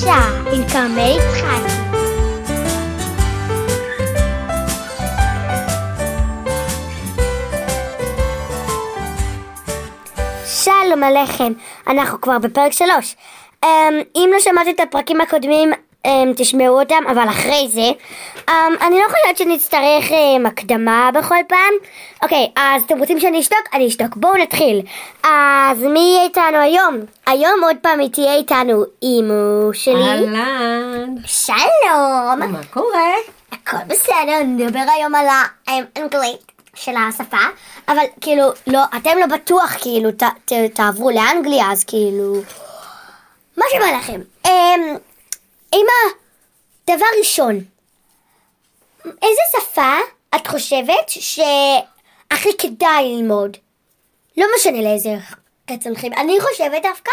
שעה עם כרמל יצחקי. שלום עליכם, אנחנו כבר בפרק שלוש. Um, אם לא שמעתם את הפרקים הקודמים, תשמעו אותם, אבל אחרי זה, um, אני לא חושבת שנצטרך um, הקדמה בכל פעם. אוקיי, אז אתם רוצים שאני אשתוק? אני אשתוק. בואו נתחיל. אז מי יהיה איתנו היום? היום עוד פעם היא תהיה איתנו אימו שלי. אהלן. שלום. מה קורה? הכל בסדר, נדבר היום על האנגלית של השפה, אבל כאילו, לא, אתם לא בטוח כאילו ת, ת, תעברו לאנגליה, אז כאילו, מה שבא לכם. אמ, אמא, דבר ראשון, איזה שפה את חושבת שהכי כדאי ללמוד? לא משנה לאיזה קץ הולכים. אני חושבת דווקא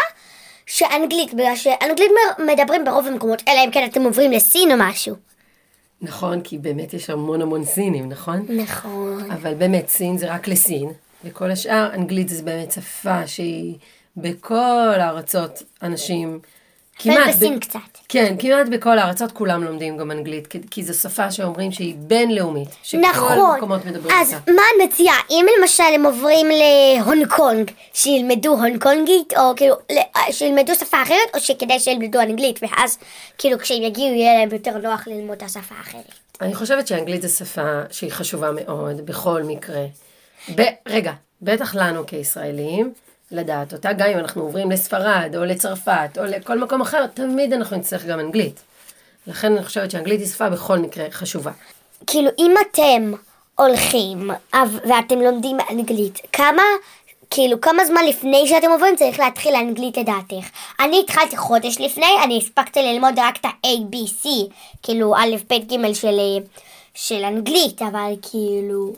שאנגלית, בגלל שאנגלית מדברים ברוב המקומות, אלא אם כן אתם עוברים לסין או משהו. נכון, כי באמת יש המון המון סינים, נכון? נכון. אבל באמת, סין זה רק לסין, וכל השאר, אנגלית זה באמת שפה שהיא בכל הארצות, אנשים, כמעט... ב- קצת. כן, כמעט בכל הארצות כולם לומדים גם אנגלית, כי, כי זו שפה שאומרים שהיא בינלאומית, שכל נכון. המקומות מדברים אז אותה. מה את מציעה? אם למשל הם עוברים להונג קונג, שילמדו הונג קונגית, או כאילו, ל- שילמדו שפה אחרת, או שכדאי שילמדו אנגלית, ואז כאילו כשהם יגיעו יהיה להם יותר נוח ללמוד את השפה האחרת. אני חושבת שאנגלית זו שפה שהיא חשובה מאוד, בכל מקרה. ב- רגע, בטח לנו כישראלים, לדעת אותה, גם אם אנחנו עוברים לספרד, או לצרפת, או לכל מקום אחר, תמיד אנחנו נצטרך גם אנגלית. לכן אני חושבת שאנגלית היא שפה בכל מקרה חשובה. כאילו, אם אתם הולכים ואתם לומדים אנגלית, כמה, כאילו, כמה זמן לפני שאתם עוברים צריך להתחיל אנגלית לדעתך? אני התחלתי חודש לפני, אני הספקתי ללמוד רק את ה-ABC, כאילו, א', ב', ג' של, אה, של אנגלית, אבל כאילו,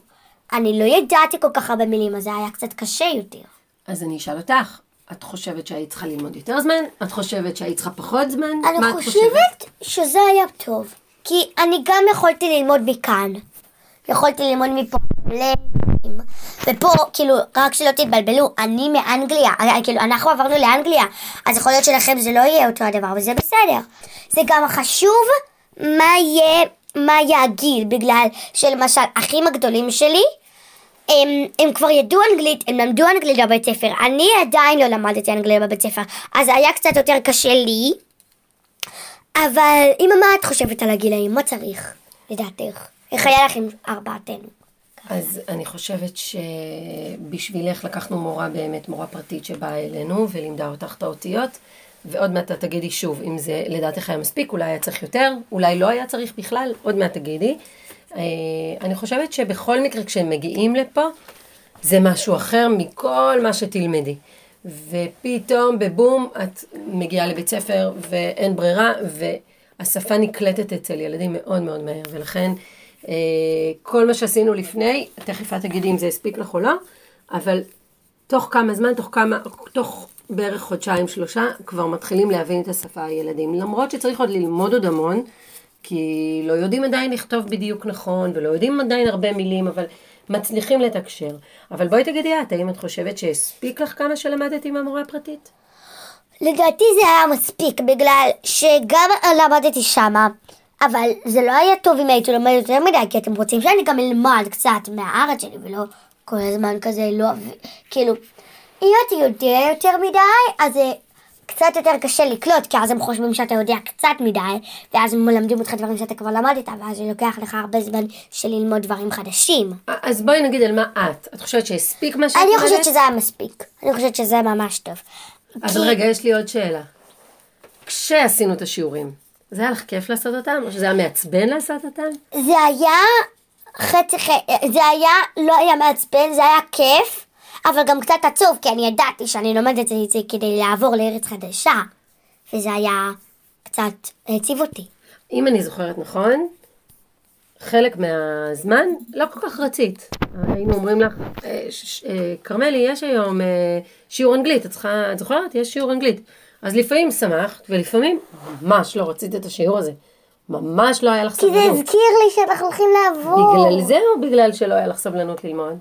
אני לא ידעתי כל כך הרבה מילים, אז זה היה קצת קשה יותר. אז אני אשאל אותך, את חושבת שהיית צריכה ללמוד יותר זמן? את חושבת שהיית צריכה פחות זמן? אני חושבת שזה היה טוב. כי אני גם יכולתי ללמוד מכאן. יכולתי ללמוד מפה. ל- ופה, כאילו, רק שלא תתבלבלו, אני מאנגליה, אה, כאילו, אנחנו עברנו לאנגליה, אז יכול להיות שלכם זה לא יהיה אותו הדבר, וזה בסדר. זה גם חשוב מה יהיה, מה יהיה הגיל, בגלל שלמשל, האחים הגדולים שלי, הם, הם כבר ידעו אנגלית, הם למדו אנגלית בבית ספר. אני עדיין לא למדתי אנגלית בבית ספר, אז היה קצת יותר קשה לי. אבל אמא, מה את חושבת על הגילאים? מה צריך, לדעתך? איך היה לכם ארבעתנו? אז אני חושבת שבשבילך לקחנו מורה באמת, מורה פרטית שבאה אלינו ולימדה אותך את האותיות, ועוד מעט את תגידי שוב, אם זה לדעתך היה מספיק, אולי היה צריך יותר, אולי לא היה צריך בכלל, עוד מעט תגידי. אה, אני חושבת שבכל מקרה כשהם מגיעים לפה, זה משהו אחר מכל מה שתלמדי. ופתאום בבום את מגיעה לבית ספר ואין ברירה, והשפה נקלטת אצל ילדים מאוד מאוד מהר, ולכן אה, כל מה שעשינו לפני, תכף את תגידי אם זה הספיק לך או לא, אבל תוך כמה זמן, תוך כמה, תוך בערך חודשיים שלושה, כבר מתחילים להבין את השפה הילדים. למרות שצריך עוד ללמוד עוד המון, כי לא יודעים עדיין לכתוב בדיוק נכון, ולא יודעים עדיין הרבה מילים, אבל מצליחים לתקשר. אבל בואי תגידי את, האם את חושבת שהספיק לך כמה שלמדת עם המורה הפרטית? לדעתי זה היה מספיק, בגלל שגם למדתי שמה, אבל זה לא היה טוב אם הייתי לומד יותר מדי, כי אתם רוצים שאני גם אלמד קצת מהארץ שלי, ולא כל הזמן כזה לא... כאילו, אם אתה יודע יותר מדי, אז קצת יותר קשה לקלוט, כי אז הם חושבים שאתה יודע קצת מדי, ואז הם מלמדים אותך דברים שאתה כבר למדת, ואז זה לוקח לך הרבה זמן של ללמוד דברים חדשים. אז בואי נגיד על מה את. את חושבת שהספיק מה שאת אני? חושבת שזה היה מספיק. אני חושבת שזה ממש טוב. אבל רגע, יש לי עוד שאלה. כשעשינו את השיעורים, זה היה לך כיף לעשות אותם? או שזה היה מעצבן לעשות אותם? זה היה חצי חצי, זה היה, לא היה מעצבן, זה היה כיף, אבל גם קצת עצוב, כי אני ידעתי שאני לומדת את זה כדי לעבור לארץ חדשה, וזה היה קצת העציב אותי. אם אני זוכרת נכון, חלק מהזמן לא כל כך רצית. היינו אומרים לך, "אה, אה, כרמלי, יש היום אה, שיעור אנגלית, את צריכה, את זוכרת? יש שיעור אנגלית. אז לפעמים שמחת, ולפעמים ממש לא רצית את השיעור הזה. ממש לא היה לך כי זה סבלנות. הזכיר לי שאנחנו הולכים לעבור. בגלל זה או בגלל שלא היה לך סבלנות ללמוד?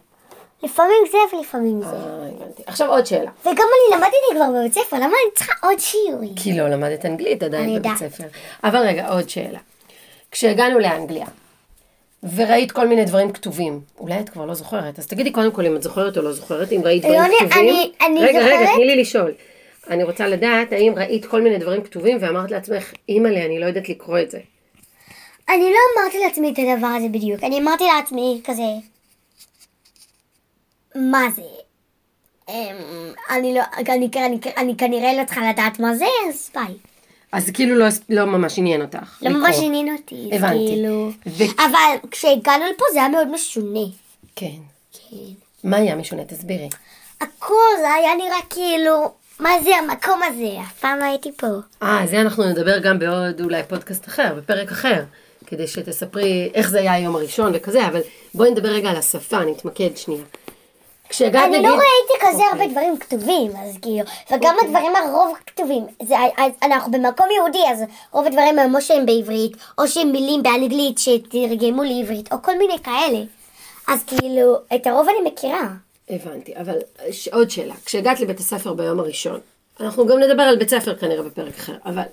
לפעמים זה ולפעמים זה. אה, הבנתי. עכשיו עוד שאלה. וגם אני למדתי כבר בבית ספר, למה אני צריכה עוד שיעורים? כי לא למדת אנגלית עדיין בבית. ספר. אבל רגע, עוד שאלה. כשהגענו לאנגליה, וראית כל מיני דברים כתובים, אולי את כבר לא זוכרת, אז תגידי קודם כל אם את זוכרת או לא זוכרת, אם ראית דברים יוני, כתובים. אני- אני רגע, רגע, זוכרת. תני לי לשאול. אני רוצה לדעת האם ראית כל מיני דברים כתובים ואמרת לעצמך, אימא'לה, אני לא יודעת לקרוא את זה. אני לא אמרתי לעצמי את הדבר הזה בדיוק, אני אמרתי לעצמי כזה, מה זה? אמ, אני לא, אני, אני, אני כנראה לא צריכה לדעת מה זה, אז ביי. אז כאילו לא, לא ממש עניין אותך. לא לקרוא. ממש עניין אותי, הבנתי. כאילו... ו- אבל כשהגענו לפה זה היה מאוד משונה. כן. כן. מה היה משונה? תסבירי. הכל זה היה נראה כאילו, מה זה המקום הזה? אף פעם לא הייתי פה. אה, זה אנחנו נדבר גם בעוד אולי פודקאסט אחר, בפרק אחר, כדי שתספרי איך זה היה היום הראשון וכזה, אבל בואי נדבר רגע על השפה, נתמקד שנייה. כשהגעת אני נגיד... לא ראיתי כזה אוקיי. הרבה דברים כתובים, אז כאילו, וגם הדברים הרוב כתובים. זה, אנחנו במקום יהודי, אז רוב הדברים הם או שהם בעברית, או שהם מילים באנגלית שתרגמו לעברית, או כל מיני כאלה. אז כאילו, את הרוב אני מכירה. הבנתי, אבל ש... עוד שאלה. כשהגעת לבית הספר ביום הראשון, אנחנו גם נדבר על בית ספר כנראה בפרק אחר, אבל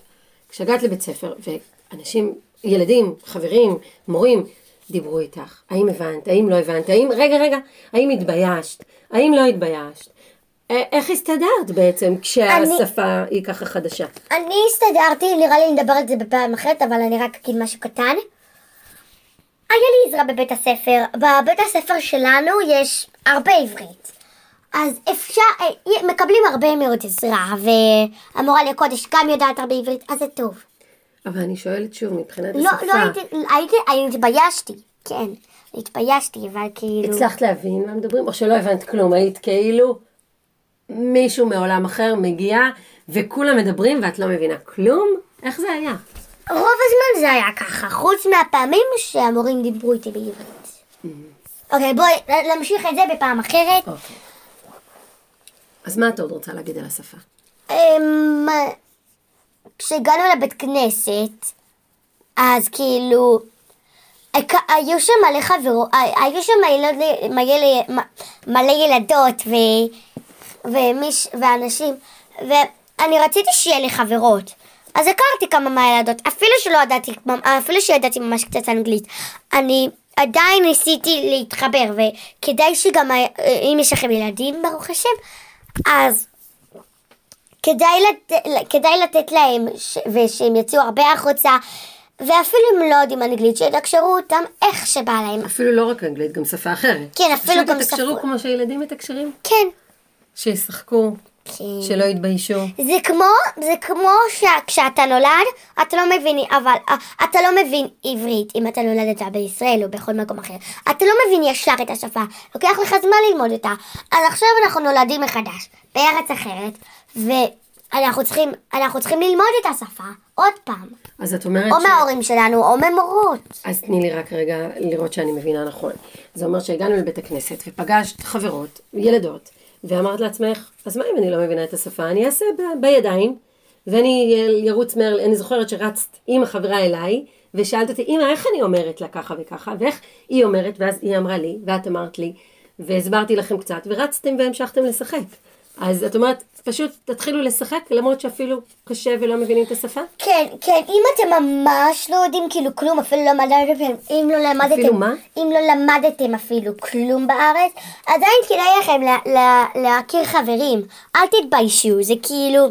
כשהגעת לבית ספר ואנשים, ילדים, חברים, מורים, דיברו איתך, האם הבנת, האם לא הבנת, האם, רגע, רגע, האם התביישת, האם לא התביישת? איך הסתדרת בעצם כשהשפה היא ככה חדשה? אני הסתדרתי, נראה לי נדבר על זה בפעם אחרת, אבל אני רק אגיד משהו קטן. היה לי עזרה בבית הספר. בבית הספר שלנו יש הרבה עברית. אז אפשר, אה, מקבלים הרבה מאוד עזרה, והמורה לקודש גם יודעת הרבה עברית, אז זה טוב. אבל אני שואלת שוב, מבחינת לא, השפה, לא הייתי, הייתי, אני התביישתי, כן, התביישתי, אבל כאילו... הצלחת להבין מה מדברים, או שלא הבנת כלום, היית כאילו מישהו מעולם אחר מגיע, וכולם מדברים ואת לא מבינה כלום? איך זה היה? רוב הזמן זה היה ככה, חוץ מהפעמים שהמורים דיברו איתי בעברית. אוקיי, בואי נמשיך את זה בפעם אחרת. אוקיי. אז מה את עוד רוצה להגיד על השפה? כשהגענו לבית כנסת, אז כאילו, היו שם מלא חברות, היו שם ילד- מלא, מלא ילדות ו, ומיש, ואנשים, ואני רציתי שיהיה לי חברות. אז הכרתי כמה מהילדות, אפילו שלא ידעתי, אפילו שידעתי ממש קצת אנגלית. אני עדיין ניסיתי להתחבר, וכדאי שגם, אם יש לכם ילדים, ברוך השם, אז כדאי, לת... כדאי לתת להם ש... ושהם יצאו הרבה החוצה ואפילו אם לא יודעים אנגלית שיתקשרו אותם איך שבא להם. אפילו לא רק אנגלית, גם שפה אחרת. כן, אפילו גם שפה. כמו שילדים מתקשרים, כן. שישחקו, כן. שלא יתביישו. זה כמו, זה כמו שכשאתה נולד, אתה לא מבין, אבל אה, אתה לא מבין עברית אם אתה נולדת בישראל או בכל מקום אחר. אתה לא מבין ישר את השפה, לוקח לך זמן ללמוד אותה. אז עכשיו אנחנו נולדים מחדש, בארץ אחרת, ואנחנו צריכים, אנחנו צריכים ללמוד את השפה עוד פעם. אז את אומרת או ש... מההורים שלנו, או ממורות. אז תני לי רק רגע לראות שאני מבינה נכון. זה אומר שהגענו לבית הכנסת ופגשת חברות, ילדות, ואמרת לעצמך, אז מה אם אני לא מבינה את השפה? אני אעשה ב- בידיים, ואני ירוץ מהר, אני זוכרת שרצת עם החברה אליי, ושאלת אותי, אמא, איך אני אומרת לה ככה וככה, ואיך היא אומרת, ואז היא אמרה לי, ואת אמרת לי, והסברתי לכם קצת, ורצתם והמשכתם לשחק. אז את אומרת, פשוט תתחילו לשחק, למרות שאפילו קשה ולא מבינים את השפה? כן, כן, אם אתם ממש לא יודעים כאילו כלום, אפילו לא למדתם, אם לא למדתם, אפילו מה? אם לא למדתם אפילו כלום בארץ, עדיין כדאי לכם לה, לה, להכיר חברים. אל תתביישו, זה כאילו,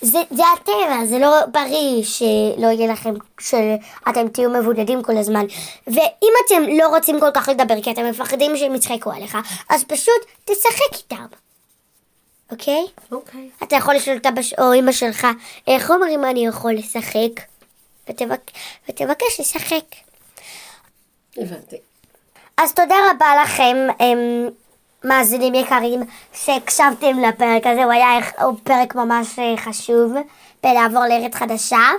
זה, זה הטבע, זה לא בריא שלא יהיה לכם, שאתם תהיו מבודדים כל הזמן. ואם אתם לא רוצים כל כך לדבר כי אתם מפחדים שהם יצחקו עליך, אז פשוט תשחק איתם, אוקיי? אוקיי. אתה יכול לשאול את אבא או אמא שלך, איך אומרים אני יכול לשחק? ותבק... ותבקש לשחק. הבנתי. אז תודה רבה לכם, הם, מאזינים יקרים, שהקשבתם לפרק הזה, הוא היה הוא פרק ממש אה, חשוב בלעבור לארץ חדשה.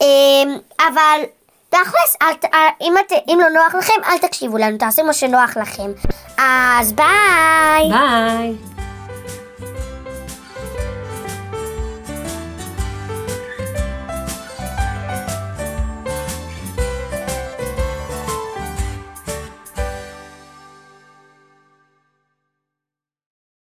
אמ, אבל תכלס, אל אה, אם, את, אם לא נוח לכם, אל תקשיבו לנו, תעשו מה שנוח לכם. אז ביי! ביי.